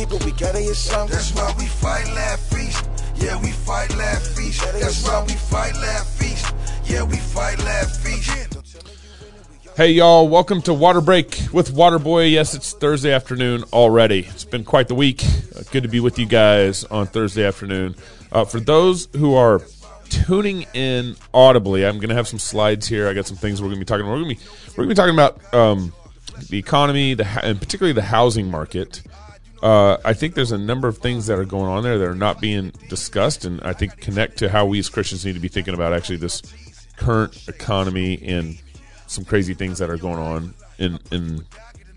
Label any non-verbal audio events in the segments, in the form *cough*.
people, we gotta hear something. That's why we fight, laugh, feast. Yeah, we fight, laugh, feast. That's why we fight, laugh, feast. Yeah, we fight, laugh, feast. Hey y'all, welcome to Water Break with Waterboy. Yes, it's Thursday afternoon already. It's been quite the week. Uh, good to be with you guys on Thursday afternoon. Uh, for those who are tuning in audibly, I'm going to have some slides here. I got some things we're going to be talking about. We're going to be we're going to be talking about um, the economy, the and particularly the housing market. Uh, I think there's a number of things that are going on there that are not being discussed, and I think connect to how we as Christians need to be thinking about actually this current economy and some crazy things that are going on in in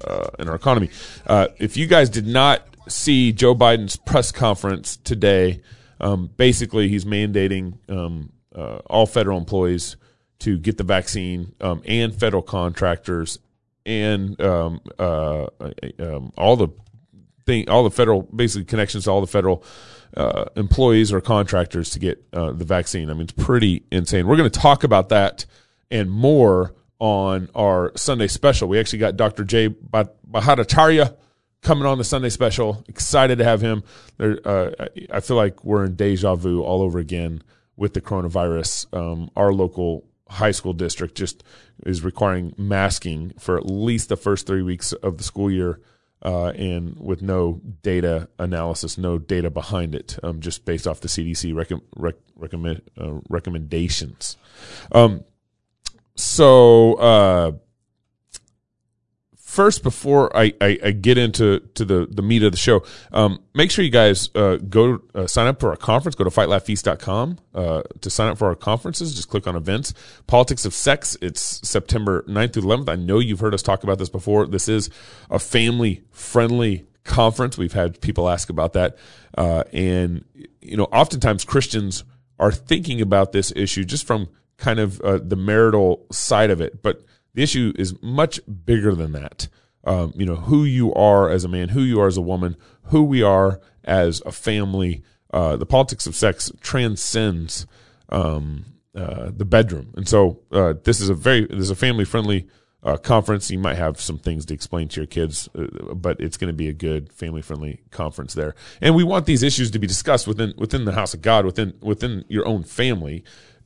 uh, in our economy. Uh, if you guys did not see Joe Biden's press conference today, um, basically he's mandating um, uh, all federal employees to get the vaccine um, and federal contractors and um, uh, um, all the thing, all the federal basically connections to all the federal. Uh, employees or contractors to get uh, the vaccine. I mean, it's pretty insane. We're going to talk about that and more on our Sunday special. We actually got Dr. Jay Bhattacharya coming on the Sunday special. Excited to have him. There, uh, I feel like we're in deja vu all over again with the coronavirus. Um, our local high school district just is requiring masking for at least the first three weeks of the school year. Uh, and with no data analysis, no data behind it, um, just based off the CDC rec- rec- recommend, uh, recommendations. Um, so uh, first, before I, I, I, get into to the, the meat of the show, um, make sure you guys uh, go uh, sign up for our conference. Go to fightlaughfeast.com uh, to sign up for our conferences. Just click on events. Politics of Sex. It's September 9th through 11th. I know you've heard us talk about this before. This is a family friendly conference. We've had people ask about that. Uh, and, you know, oftentimes Christians are thinking about this issue just from – kind of uh, the marital side of it, but the issue is much bigger than that. Um, you know, who you are as a man, who you are as a woman, who we are as a family. Uh, the politics of sex transcends um, uh, the bedroom, and so uh, this is a very this is a family friendly uh, conference. You might have some things to explain to your kids, uh, but it's going to be a good family friendly conference there. And we want these issues to be discussed within within the house of God, within within your own family.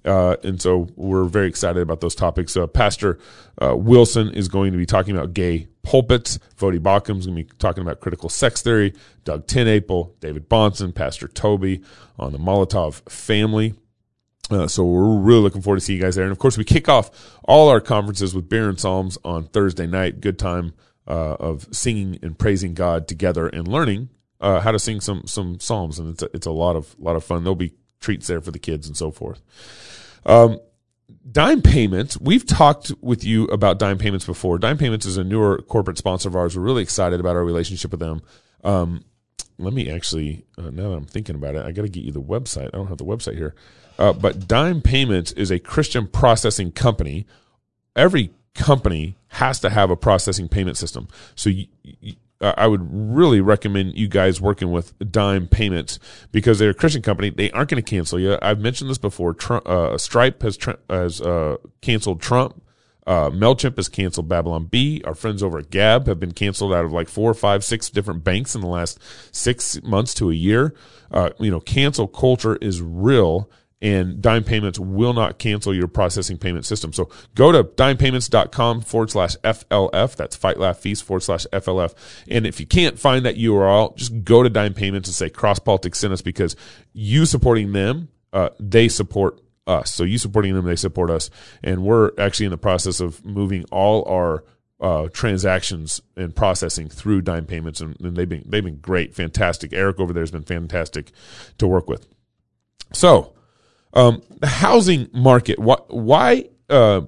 Uh, and so we're very excited about those topics. Uh, Pastor uh, Wilson is going to be talking about gay pulpits. Voddie Baucham is going to be talking about critical sex theory. Doug TenNapel, David Bahnsen, Pastor Toby on the Molotov family. Uh, so we're really looking forward to see you guys there. And of course, we kick off all our conferences with and psalms on Thursday night. Good time uh, of singing and praising God together and learning uh, how to sing some some psalms. And it's a, it's a lot of lot of fun. There'll be treats there for the kids and so forth. Um, Dime Payments, we've talked with you about Dime Payments before. Dime Payments is a newer corporate sponsor of ours. We're really excited about our relationship with them. Um, let me actually, uh, now that I'm thinking about it, I got to get you the website. I don't have the website here. Uh, but Dime Payments is a Christian processing company. Every company has to have a processing payment system. So you, uh, I would really recommend you guys working with Dime Payments because they're a Christian company. They aren't going to cancel you. I've mentioned this before. Trump, uh, Stripe has has uh, canceled Trump. Uh, Mailchimp has canceled Babylon Bee. Our friends over at Gab have been canceled out of like four, five, six different banks in the last six months to a year. Uh, you know, cancel culture is real and Dime Payments will not cancel your processing payment system. So go to dimepayments.com forward slash FLF. That's Fight Laugh Feast forward slash FLF. And if you can't find that URL, just go to Dime Payments and say Cross Politics sent us because you supporting them, uh, they support us. So you supporting them, they support us. And we're actually in the process of moving all our uh, transactions and processing through Dime Payments, and, and they've been they've been great, fantastic. Eric over there has been fantastic to work with. So um, the housing market. What? Why? Uh,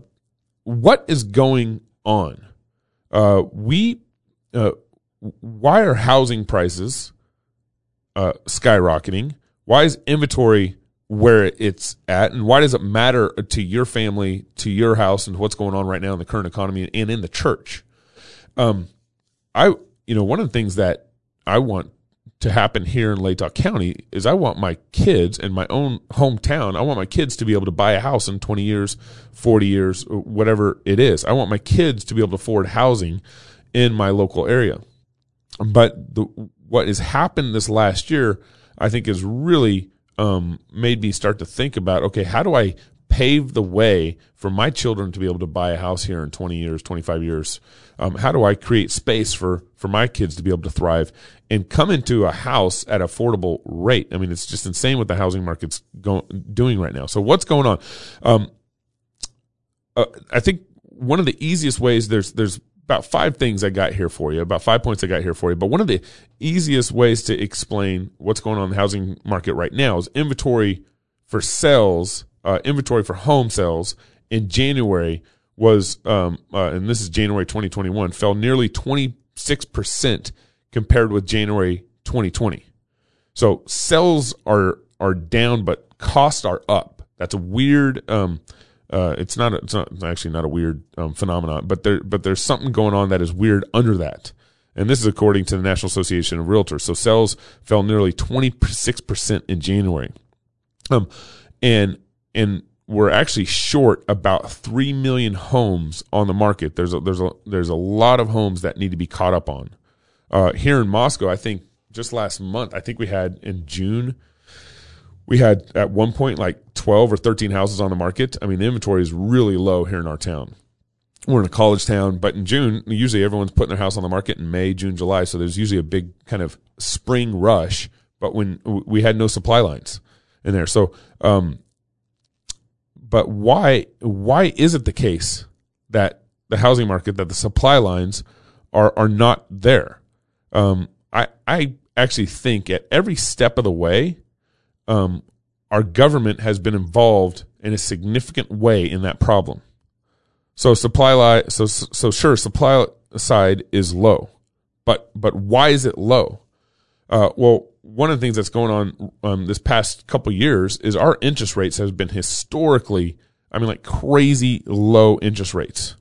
what is going on? Uh, we. Uh, why are housing prices uh, skyrocketing? Why is inventory where it's at, and why does it matter to your family, to your house, and what's going on right now in the current economy and in the church? Um, I, you know, one of the things that I want to happen here in Latah County is I want my kids in my own hometown, I want my kids to be able to buy a house in 20 years, 40 years, whatever it is. I want my kids to be able to afford housing in my local area. But the what has happened this last year, I think, has really um, made me start to think about okay, how do I pave the way for my children to be able to buy a house here in 20 years, 25 years? Um, how do I create space for, for my kids to be able to thrive and come into a house at affordable rate? I mean, it's just insane what the housing market's going, doing right now. So what's going on? Um, uh, I think one of the easiest ways there's, there's about five things I got here for you, about five points I got here for you. But one of the easiest ways to explain what's going on in the housing market right now is inventory for sales, uh, inventory for home sales in January was, um, uh, and this is January 2021, fell nearly 26% compared with January 2020. So sales are, are down, but costs are up. That's a weird, um, uh, it's not, a, it's not actually not a weird um, phenomenon, but there, but there's something going on that is weird under that. And this is according to the National Association of Realtors. So sales fell nearly 26% in January. Um, and, and we're actually short about 3 million homes on the market. There's a, there's a, there's a lot of homes that need to be caught up on. Uh, here in Moscow, I think just last month, I think we had in June, we had at one point like 12 or 13 houses on the market. I mean, the inventory is really low here in our town. We're in a college town, but in June, usually everyone's putting their house on the market in May, June, July. So there's usually a big kind of spring rush, but when we had no supply lines in there. So, um, but why why is it the case that the housing market that the supply lines are are not there? Um, I I actually think at every step of the way, um, our government has been involved in a significant way in that problem. So supply li- so so sure supply side is low, but but why is it low? Uh, well, one of the things that's going on um, this past couple years is our interest rates has been historically, I mean, like crazy low interest rates.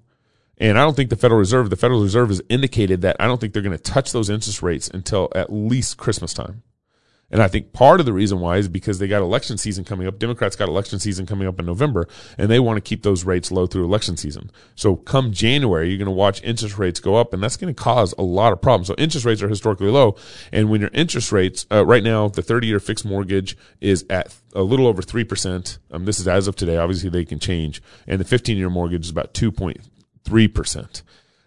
And I don't think the Federal Reserve, the Federal Reserve has indicated that I don't think they're going to touch those interest rates until at least Christmas time. And I think part of the reason why is because they got election season coming up. Democrats got election season coming up in November, and they want to keep those rates low through election season. So come January, you're going to watch interest rates go up, and that's going to cause a lot of problems. So interest rates are historically low, and when your interest rates uh, right now, the 30 year fixed mortgage is at a little over three percent. Um, this is as of today. Obviously, they can change, and the 15 year mortgage is about 2.3 percent.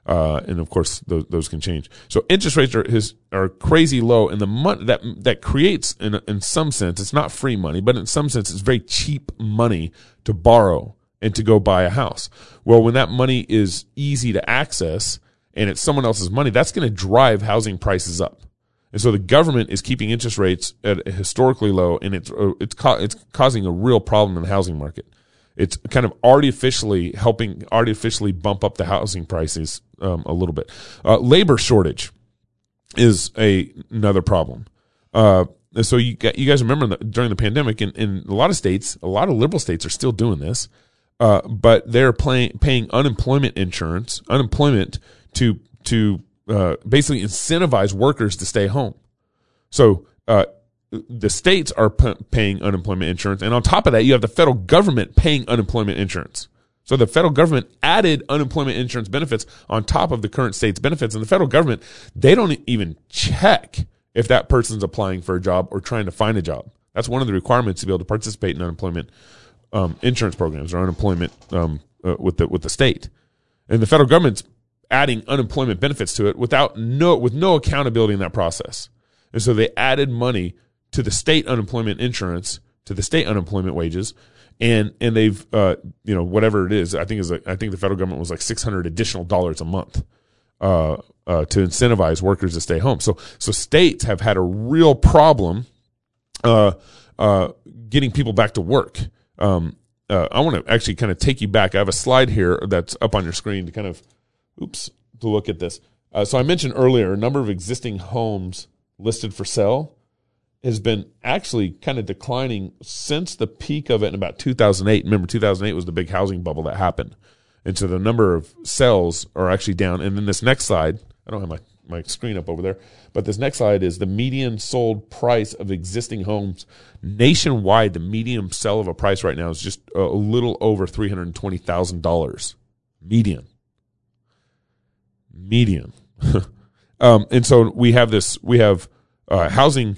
Uh, and of course those, those can change. So interest rates are his, are crazy low, and the money that that creates in in some sense it's not free money, but in some sense it's very cheap money to borrow and to go buy a house. Well, when that money is easy to access and it's someone else's money, that's going to drive housing prices up. And so the government is keeping interest rates at historically low, and it's uh, it's it's causing a real problem in the housing market it's kind of artificially helping artificially bump up the housing prices um, a little bit. Uh, labor shortage is a another problem. Uh, so you you guys remember during the pandemic in, in a lot of states, a lot of liberal states are still doing this, uh, but they're paying paying unemployment insurance, unemployment to to uh, basically incentivize workers to stay home. So uh, the states are p- paying unemployment insurance, and on top of that, you have the federal government paying unemployment insurance. So the federal government added unemployment insurance benefits on top of the current state's benefits, and the federal government they don't even check if that person's applying for a job or trying to find a job. That's one of the requirements to be able to participate in unemployment um, insurance programs or unemployment um, uh, with the with the state, and the federal government's adding unemployment benefits to it without no with no accountability in that process. And so they added money to the state unemployment insurance, to the state unemployment wages, and and they've uh, you know whatever it is. I think is I think the federal government was like six hundred additional dollars a month. Uh, uh, to incentivize workers to stay home. So, so states have had a real problem, uh, uh, getting people back to work. Um, uh, I want to actually kind of take you back. I have a slide here that's up on your screen to kind of, oops, to look at this. So I mentioned earlier a number of existing homes listed for sale has been actually kind of declining since the peak of it in about 2008. Remember, 2008 was the big housing bubble that happened. And so the number of sales are actually down. And then this next slide, I don't have my, my screen up over there, but this next slide is the median sold price of existing homes nationwide. The median sell of a price right now is just a little over $320,000. Median. Median. *laughs* um, and so we have this, we have uh, housing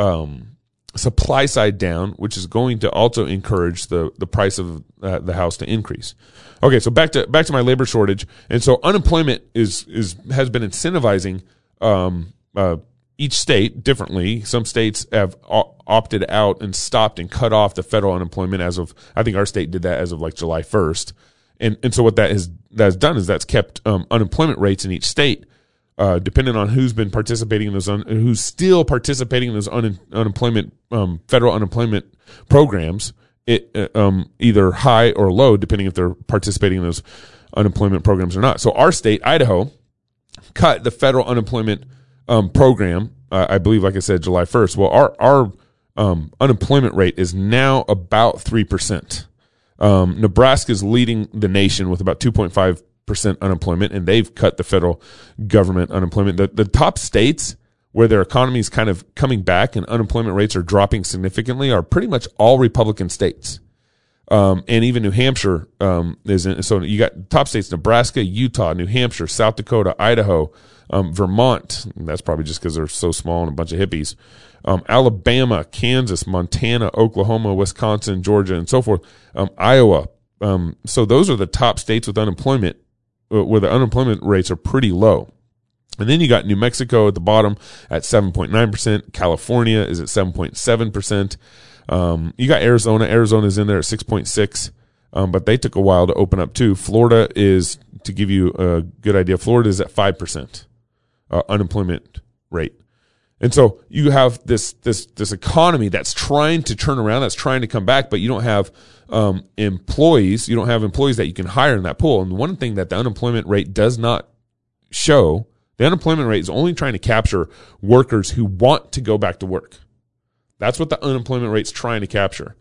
um, supply side down, which is going to also encourage the the price of uh, the house to increase. Okay, so back to back to my labor shortage, and so unemployment is is has been incentivizing um, uh, each state differently. Some states have opted out and stopped and cut off the federal unemployment as of I think our state did that as of like July first, and and so what that has that has done is that's kept um, unemployment rates in each state uh, depending on who's been participating in those, un- who's still participating in those un- unemployment, um, federal unemployment programs, it, uh, um, either high or low, depending if they're participating in those unemployment programs or not. So our state, Idaho, cut the federal unemployment um, program. Uh, I believe, like I said, July first. Well, our our um, unemployment rate is now about three percent. Um, Nebraska is leading the nation with about two point five percent unemployment, and they've cut the federal government unemployment. The the top states where their economy is kind of coming back and unemployment rates are dropping significantly are pretty much all Republican states. Um, and even New Hampshire um, is in, so you got top states Nebraska, Utah, New Hampshire, South Dakota, Idaho, um, Vermont. That's probably just because they're so small and a bunch of hippies. Um, Alabama, Kansas, Montana, Oklahoma, Wisconsin, Georgia, and so forth. Um, Iowa. Um, so those are the top states with unemployment, where the unemployment rates are pretty low. And then you got New Mexico at the bottom at 7.9%. California is at 7.7%. Um, you got Arizona. Arizona's in there at 6.6. Um, but they took a while to open up too. Florida is, to give you a good idea, Florida is at 5%, uh, unemployment rate. And so you have this, this, this economy that's trying to turn around, that's trying to come back, but you don't have, um, employees. You don't have employees that you can hire in that pool. And one thing that the unemployment rate does not show, the unemployment rate is only trying to capture workers who want to go back to work. That's what the unemployment rate's trying to capture.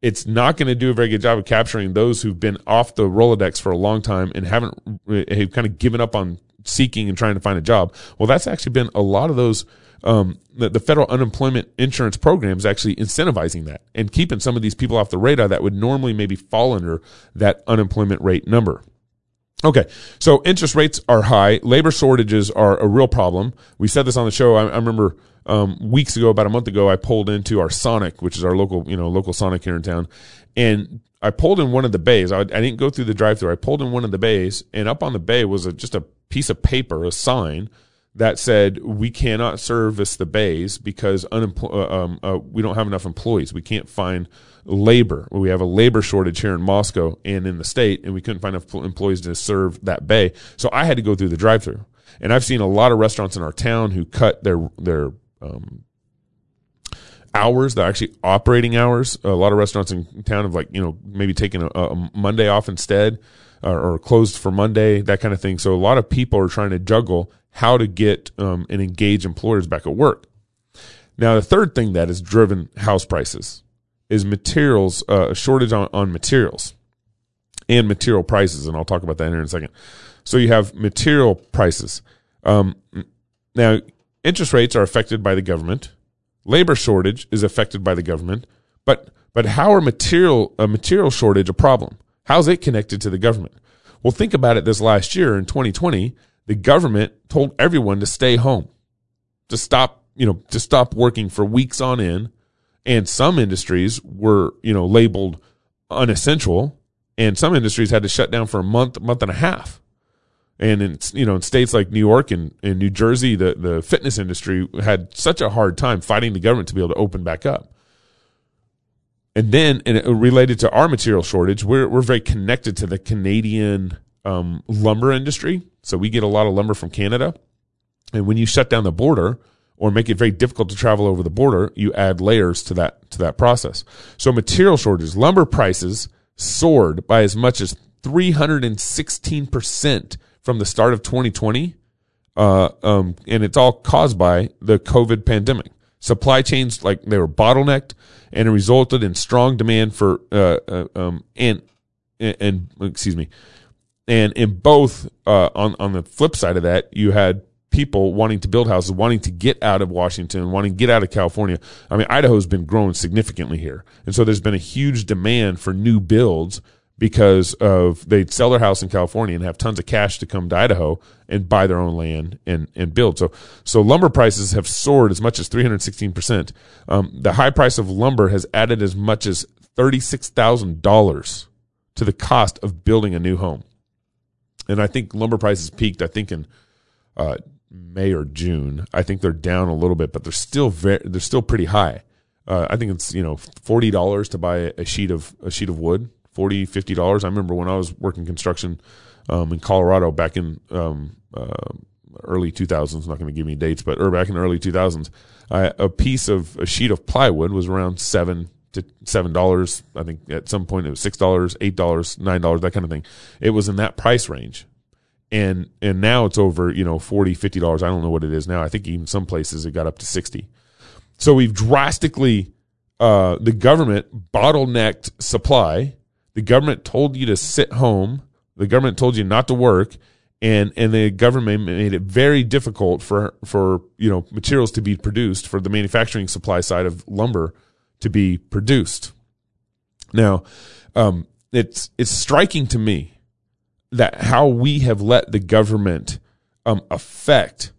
It's not going to do a very good job of capturing those who've been off the Rolodex for a long time and haven't have kind of given up on seeking and trying to find a job. Well, that's actually been a lot of those. Um, the, the federal unemployment insurance program is actually incentivizing that and keeping some of these people off the radar that would normally maybe fall under that unemployment rate number. Okay, so interest rates are high. Labor shortages are a real problem. We said this on the show. I, I remember um, weeks ago, about a month ago, I pulled into our Sonic, which is our local, you know, local Sonic here in town, and I pulled in one of the bays. I, I didn't go through the drive-through. I pulled in one of the bays, and up on the bay was a, just a piece of paper, a sign that said we cannot service the bays because unempl- uh, um, uh, we don't have enough employees. We can't find labor. We have a labor shortage here in Moscow and in the state, and we couldn't find enough employees to serve that bay. So I had to go through the drive-through. And I've seen a lot of restaurants in our town who cut their their um, hours. They're actually operating hours. A lot of restaurants in town have like you know maybe taken a, a Monday off instead, or, or, closed for Monday, that kind of thing. So a lot of people are trying to juggle how to get um, and engage employers back at work. Now the third thing that has driven house prices is materials, uh, a shortage on, on materials and material prices, and I'll talk about that here in a second. So you have material prices. Um, now interest rates are affected by the government. Labor shortage is affected by the government. But but how are material a material shortage a problem? How's it connected to the government? Well, think about it this last year in 2020, the government told everyone to stay home, to stop, you know, to stop working for weeks on end. And some industries were, you know, labeled unessential and some industries had to shut down for a month, month and a half. And in you know in states like New York and, and New Jersey, the, the fitness industry had such a hard time fighting the government to be able to open back up. And then, and related to our material shortage, we're we're very connected to the Canadian um, lumber industry. So we get a lot of lumber from Canada. And when you shut down the border or make it very difficult to travel over the border, you add layers to that to that process. So material shortages, lumber prices soared by as much as 316 percent from the start of 2020, uh, um, and it's all caused by the COVID pandemic. Supply chains like they were bottlenecked, and it resulted in strong demand for uh, uh, um, and, and and excuse me, and in both uh, on on the flip side of that, you had people wanting to build houses, wanting to get out of Washington, wanting to get out of California. I mean, Idaho's been growing significantly here, and so there's been a huge demand for new builds because of they'd sell their house in California and have tons of cash to come to Idaho and buy their own land and and build. So so lumber prices have soared as much as 316 percent. Um, the high price of lumber has added as much as thirty six thousand dollars to the cost of building a new home. And I think lumber prices peaked. I think in uh, May or June. I think they're down a little bit, but they're still very they're still pretty high. Uh, I think it's you know forty dollars to buy a sheet of a sheet of wood 40 50 dollars i remember when i was working construction um, in colorado back in um, uh, early 2000s not going to give me dates but or back in the early 2000s a piece of a sheet of plywood was around seven to seven dollars i think at some point it was six dollars eight dollars nine dollars that kind of thing. It was in that price range. And and now it's over you know 40 50 dollars. I don't know what it is now. I think even some places it got up to 60 so we've drastically uh, the government bottlenecked supply. The government told you to sit home. The government told you not to work, and and the government made it very difficult for for you know materials to be produced for the manufacturing supply side of lumber to be produced. Now, um, it's it's striking to me that how we have let the government um, affect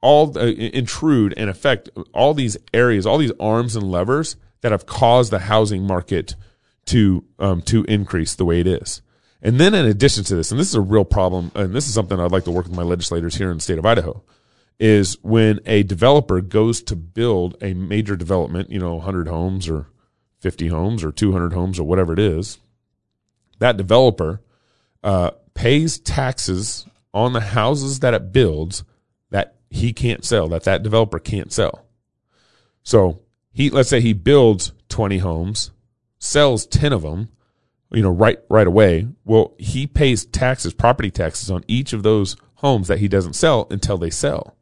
all uh, intrude and affect all these areas, all these arms and levers that have caused the housing market to um, to increase the way it is. And then in addition to this, and this is a real problem, and this is something I'd like to work with my legislators here in the state of Idaho, is when a developer goes to build a major development, you know, 100 homes or 50 homes or 200 homes or whatever it is, that developer uh, pays taxes on the houses that it builds that he can't sell, that that developer can't sell. So he, let's say he builds 20 homes sells 10 of them, you know, right, right away. Well, he pays taxes, property taxes on each of those homes that he doesn't sell until they sell.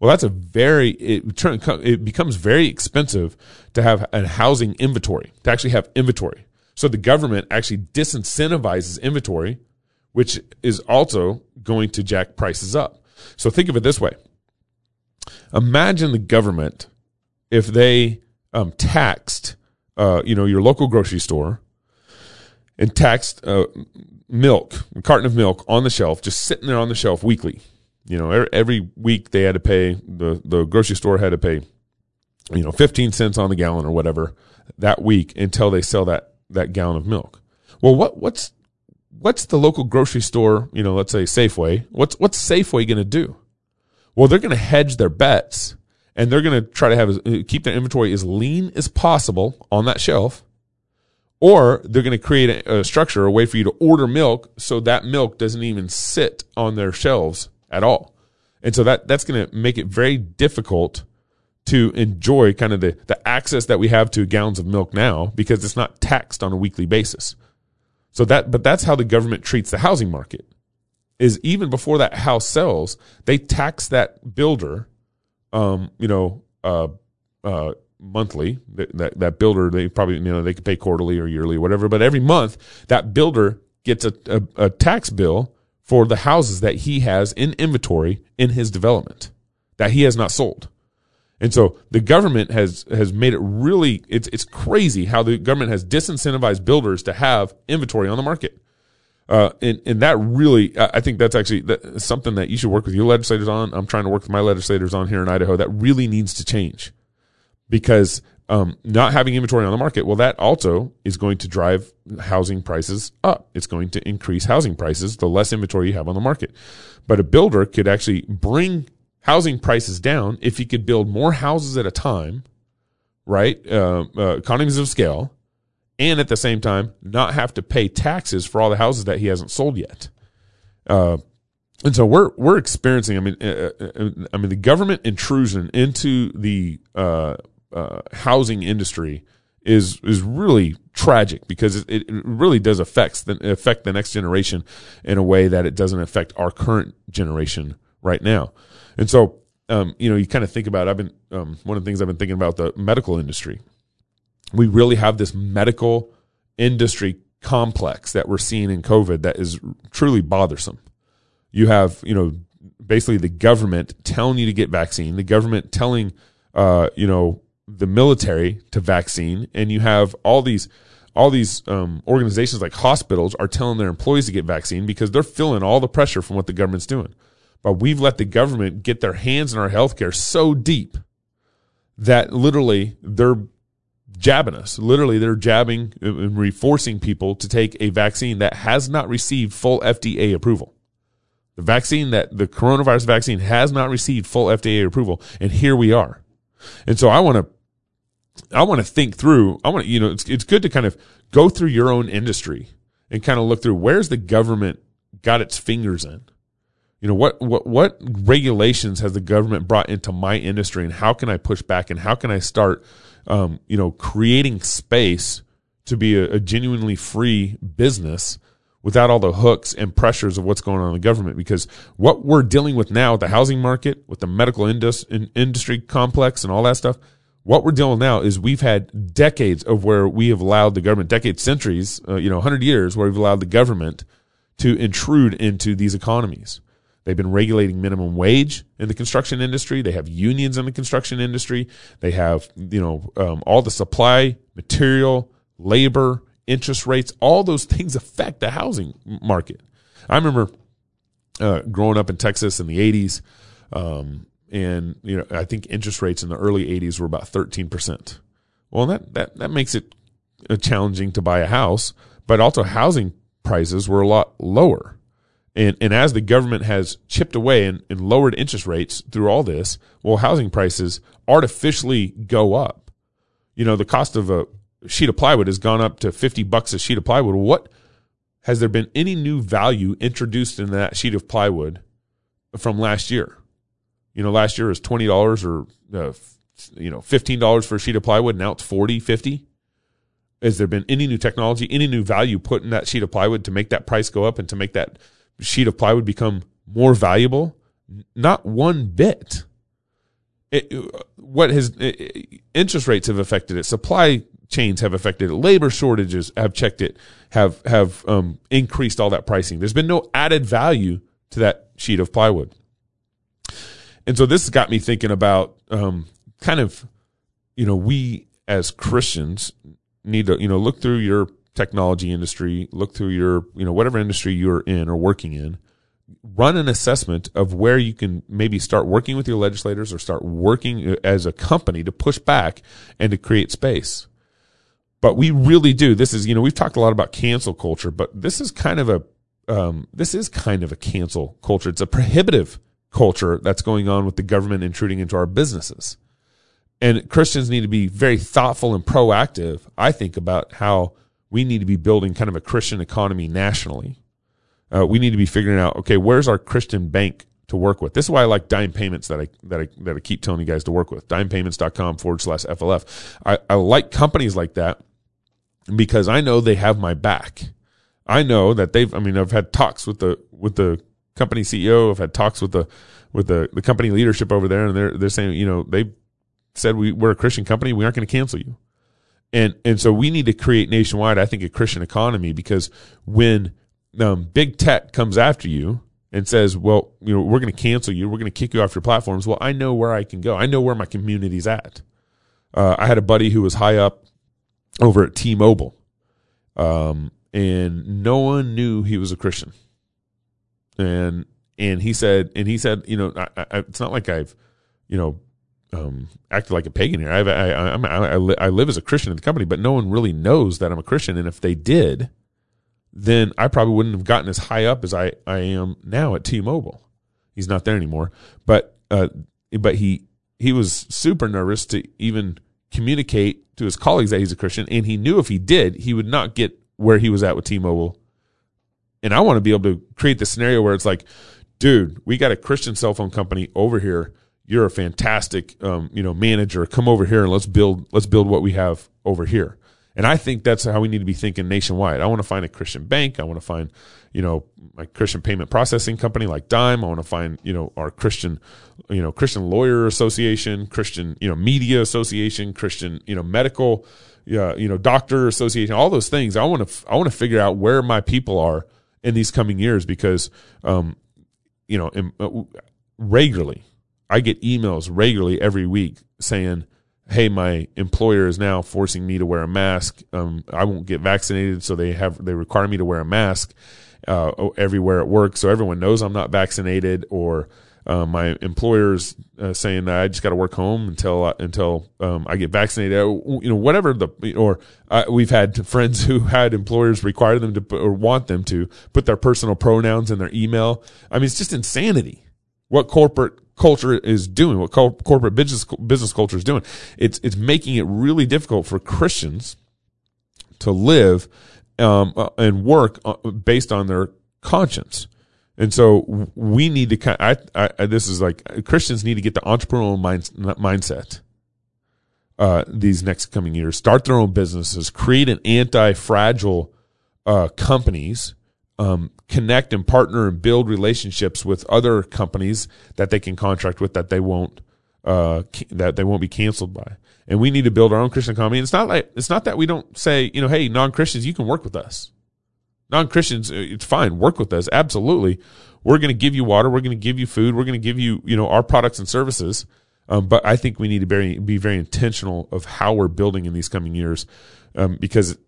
Well, that's a very, it, it becomes very expensive to have a housing inventory, to actually have inventory. So the government actually disincentivizes inventory, which is also going to jack prices up. So think of it this way. Imagine the government if they um, taxed uh, you know, your local grocery store and taxed uh, milk, a carton of milk on the shelf, just sitting there on the shelf weekly. You know, every, week they had to pay the the grocery store had to pay, you know, fifteen cents on the gallon or whatever that week until they sell that that gallon of milk. Well, what what's what's the local grocery store? You know, let's say Safeway. What's what's Safeway going to do? Well, they're going to hedge their bets and they're going to try to have uh, keep their inventory as lean as possible on that shelf or they're going to create a, a, structure a way for you to order milk so that milk doesn't even sit on their shelves at all and so that that's going to make it very difficult to enjoy kind of the, the access that we have to gallons of milk now because it's not taxed on a weekly basis so that but that's how the government treats the housing market is even before that house sells they tax that builder um, you know, uh, uh, monthly. That, that builder, they probably, you know, they could pay quarterly or yearly or whatever, but every month that builder gets a, a, a tax bill for the houses that he has in inventory in his development that he has not sold. And so the government has has made it really it's it's crazy how the government has disincentivized builders to have inventory on the market. Uh, and, and that really, I think that's actually that, something that you should work with your legislators on. I'm trying to work with my legislators on here in Idaho. That really needs to change because um, not having inventory on the market, well, that also is going to drive housing prices up. It's going to increase housing prices the less inventory you have on the market. But a builder could actually bring housing prices down if he could build more houses at a time, right? Uh, uh, economies of scale and at the same time not have to pay taxes for all the houses that he hasn't sold yet. Uh, and so we're we're experiencing. I mean, uh, uh, uh I mean the government intrusion into the uh, housing industry is is really tragic because it, it really does affect the, affect the next generation in a way that it doesn't affect our current generation right now. And so, um, you know, you kind of think about. I've been um, one of the things I've been thinking about the medical industry we really have this medical industry complex that we're seeing in COVID that is truly bothersome. You have, you know, basically the government telling you to get vaccine, the government telling, uh, you know, the military to vaccine, and you have all these all these um, organizations like hospitals are telling their employees to get vaccine because they're feeling all the pressure from what the government's doing. But we've let the government get their hands in our healthcare so deep that literally they're jabbing us. Literally, they're jabbing and reforcing people to take a vaccine that has not received full FDA approval. The vaccine that the coronavirus vaccine has not received full FDA approval, and here we are. And so I want to I want to think through. I want to, you know, it's it's good to kind of go through your own industry and kind of look through where's the government got its fingers in. You know, what what what regulations has the government brought into my industry, and how can I push back, and how can I start, um, you know, creating space to be a, a genuinely free business without all the hooks and pressures of what's going on in the government. Because what we're dealing with now with the housing market, with the medical indus- industry complex, and all that stuff what we're dealing now is we've had decades of where we have allowed the government, decades, centuries, uh, you know, 100 years where we've allowed the government to intrude into these economies. They've been regulating minimum wage in the construction industry. They have unions in the construction industry. They have, you know, um, all the supply, material, labor, interest rates. All those things affect the housing market. I remember uh, growing up in Texas in the 80s. Um, and you know I think interest rates in the early 80s were about 13 percent. Well, that that that makes it uh, challenging to buy a house, but also housing prices were a lot lower. And and as the government has chipped away and, and lowered interest rates through all this, well, housing prices artificially go up. You know, the cost of a sheet of plywood has gone up to 50 bucks a sheet of plywood. What has there been any new value introduced in that sheet of plywood from last year? You know, last year was twenty dollars or uh, you know fifteen dollars for a sheet of plywood. Now it's 40 50 Has there been any new technology, any new value put in that sheet of plywood to make that price go up and to make that sheet of plywood become more valuable? Not one bit. It, what has it, interest rates have affected it. Supply chains have affected it. Labor shortages have checked it. Have have um, increased all that pricing. There's been no added value to that sheet of plywood. And so this got me thinking about um, kind of, you know, we as Christians need to, you know, look through your technology industry, look through your, you know, whatever industry you're in or working in, run an assessment of where you can maybe start working with your legislators or start working as a company to push back and to create space. But we really do. This is, you know, we've talked a lot about cancel culture, but this is kind of a, um, this is kind of a cancel culture. It's a prohibitive culture that's going on with the government intruding into our businesses. And Christians need to be very thoughtful and proactive, I think, about how we need to be building kind of a Christian economy nationally. Uh, we need to be figuring out, okay, where's our Christian bank to work with? This is why I like Dime Payments that I, that I, that I keep telling you guys to work with. DimePayments.com forward slash FLF. I, I like companies like that because I know they have my back. I know that they've, I mean, I've had talks with the, with the company CEO. I've had talks with the with the, the company leadership over there, and they're they're saying, you know, they said we we're a Christian company, we aren't going to cancel you, and and so we need to create nationwide, I think, a Christian economy because when um, big tech comes after you and says, well, you know, we're going to cancel you, we're going to kick you off your platforms. Well, I know where I can go. I know where my community's at. Uh, I had a buddy who was high up over at T-Mobile, um, and no one knew he was a Christian and and he said and he said you know I, I, it's not like I've you know um, acted like a pagan here. I've, I I, I, I live as a Christian in the company, but no one really knows that I'm a Christian. And if they did, then I probably wouldn't have gotten as high up as I, I am now at T-Mobile. He's not there anymore, but uh, but he he was super nervous to even communicate to his colleagues that he's a Christian, and he knew if he did, he would not get where he was at with T-Mobile and I want to be able to create the scenario where it's like, dude, we got a Christian cell phone company over here. You're a fantastic, um, you know, manager. Come over here and let's build, let's build what we have over here. And I think that's how we need to be thinking nationwide. I want to find a Christian bank. I want to find, you know, a Christian payment processing company like Dime. I want to find, you know, our Christian, you know, Christian lawyer association, Christian, you know, media association, Christian, you know, medical, yeah, you know, doctor association, all those things. I want to, I want to figure out where my people are in these coming years because, um, you know, uh, regularly, I get emails regularly every week saying, hey, my employer is now forcing me to wear a mask. Um, I won't get vaccinated, so they have they require me to wear a mask uh, everywhere at work, so everyone knows I'm not vaccinated. Or uh, my employer's uh, saying that I just got to work home until until um, I get vaccinated. Uh, you know, whatever the or uh, we've had *laughs* friends who had employers require them to or want them to put their personal pronouns in their email. I mean, it's just insanity. What corporate culture is doing, what co- corporate business business culture is doing. It's it's making it really difficult for Christians to live um, uh, and work based on their conscience. And so we need to kind. I, I this is like Christians need to get the entrepreneurial mind, mindset. Uh, these next coming years, start their own businesses, create an anti-fragile uh, companies um, connect and partner and build relationships with other companies that they can contract with that they won't uh, that they won't be canceled by. And we need to build our own Christian economy. And it's not like it's not that we don't say, you know, hey, non Christians, you can work with us. Non Christians, uh, it's fine, work with us. Absolutely. We're going to give you water. We're going to give you food. We're going to give you, you know, our products and services. Um, but I think we need to very, be very intentional of how we're building in these coming years, um, because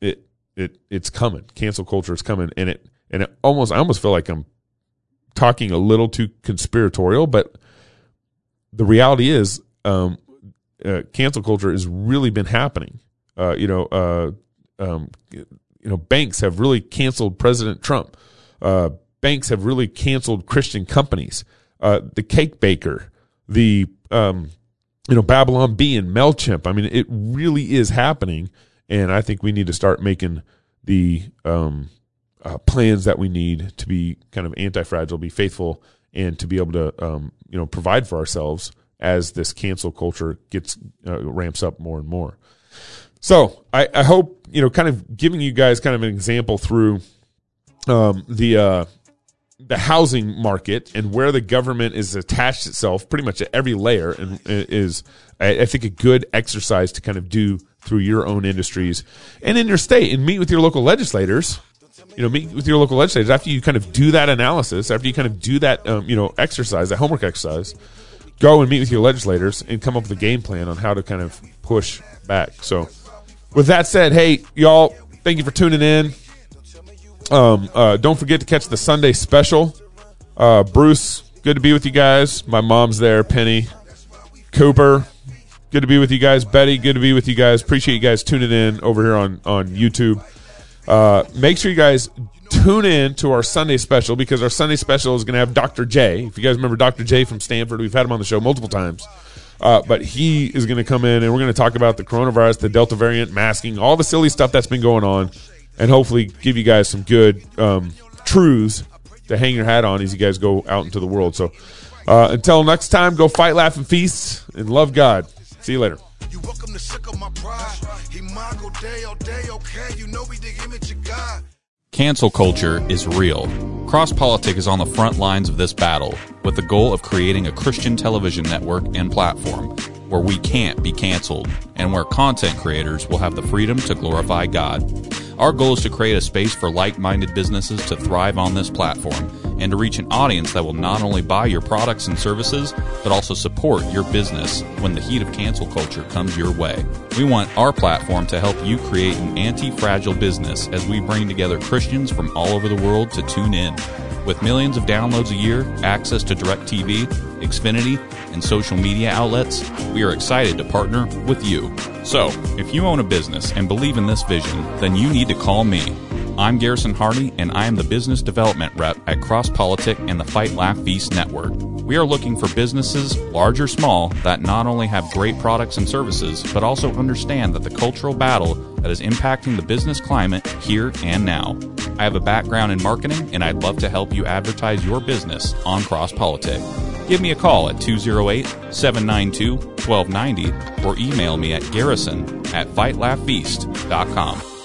it it it's coming. Cancel culture is coming, and it and it almost I almost feel like I'm talking a little too conspiratorial, but the reality is, um, uh, cancel culture has really been happening. Uh, you know, uh, um, you know, banks have really canceled President Trump. Uh, banks have really canceled Christian companies. Uh, the cake baker, the um, you know Babylon Bee and Mailchimp. I mean, it really is happening and I think we need to start making the um, uh, plans that we need to be kind of anti-fragile, be faithful, and to be able to um, you know provide for ourselves as this cancel culture gets uh, ramps up more and more. So I, I, hope you know, kind of giving you guys kind of an example through um, the uh, the housing market and where the government is attached itself pretty much at every layer and is I, I think a good exercise to kind of do through your own industries and in your state and meet with your local legislators. You know meet with your local legislators after you kind of do that analysis after you kind of do that um, you know exercise that homework exercise go and meet with your legislators and come up with a game plan on how to kind of push back. So with that said hey y'all thank you for tuning in um, uh, don't forget to catch the sunday special uh, bruce good to be with you guys my mom's there penny cooper Good to be with you guys, Betty. Good to be with you guys. Appreciate you guys tuning in over here on on YouTube. Uh, make sure you guys tune in to our Sunday special because our Sunday special is going to have Dr. J. If you guys remember Dr. J from Stanford, we've had him on the show multiple times. Uh, but he is going to come in and we're going to talk about the coronavirus, the Delta variant, masking, all the silly stuff that's been going on, and hopefully give you guys some good um, truths to hang your hat on as you guys go out into the world. So uh, until next time, go fight, laugh, and feast, and love God. See you later. You welcome to suck my pride. He day all day, okay. You know we image of God. Cancel culture is real. Cross Politic is on the front lines of this battle with the goal of creating a Christian television network and platform where we can't be canceled and where content creators will have the freedom to glorify God. Our goal is to create a space for like minded businesses to thrive on this platform and to reach an audience that will not only buy your products and services, but also support your business when the heat of cancel culture comes your way. We want our platform to help you create an anti fragile business as we bring together Christians from all over the world to tune in. With millions of downloads a year, access to DirecTV, Xfinity, and social media outlets, we are excited to partner with you. So, if you own a business and believe in this vision, then you need to call me. I'm Garrison Hardy, and I am the business development rep at Cross Politic and the Fight Laugh Feast Network. We are looking for businesses, large or small, that not only have great products and services, but also understand that the cultural battle that is impacting the business climate here and now. I have a background in marketing, and I'd love to help you advertise your business on Cross Politic. Give me a call at 208 792 1290 or email me at garrison at fightlaughfeast.com.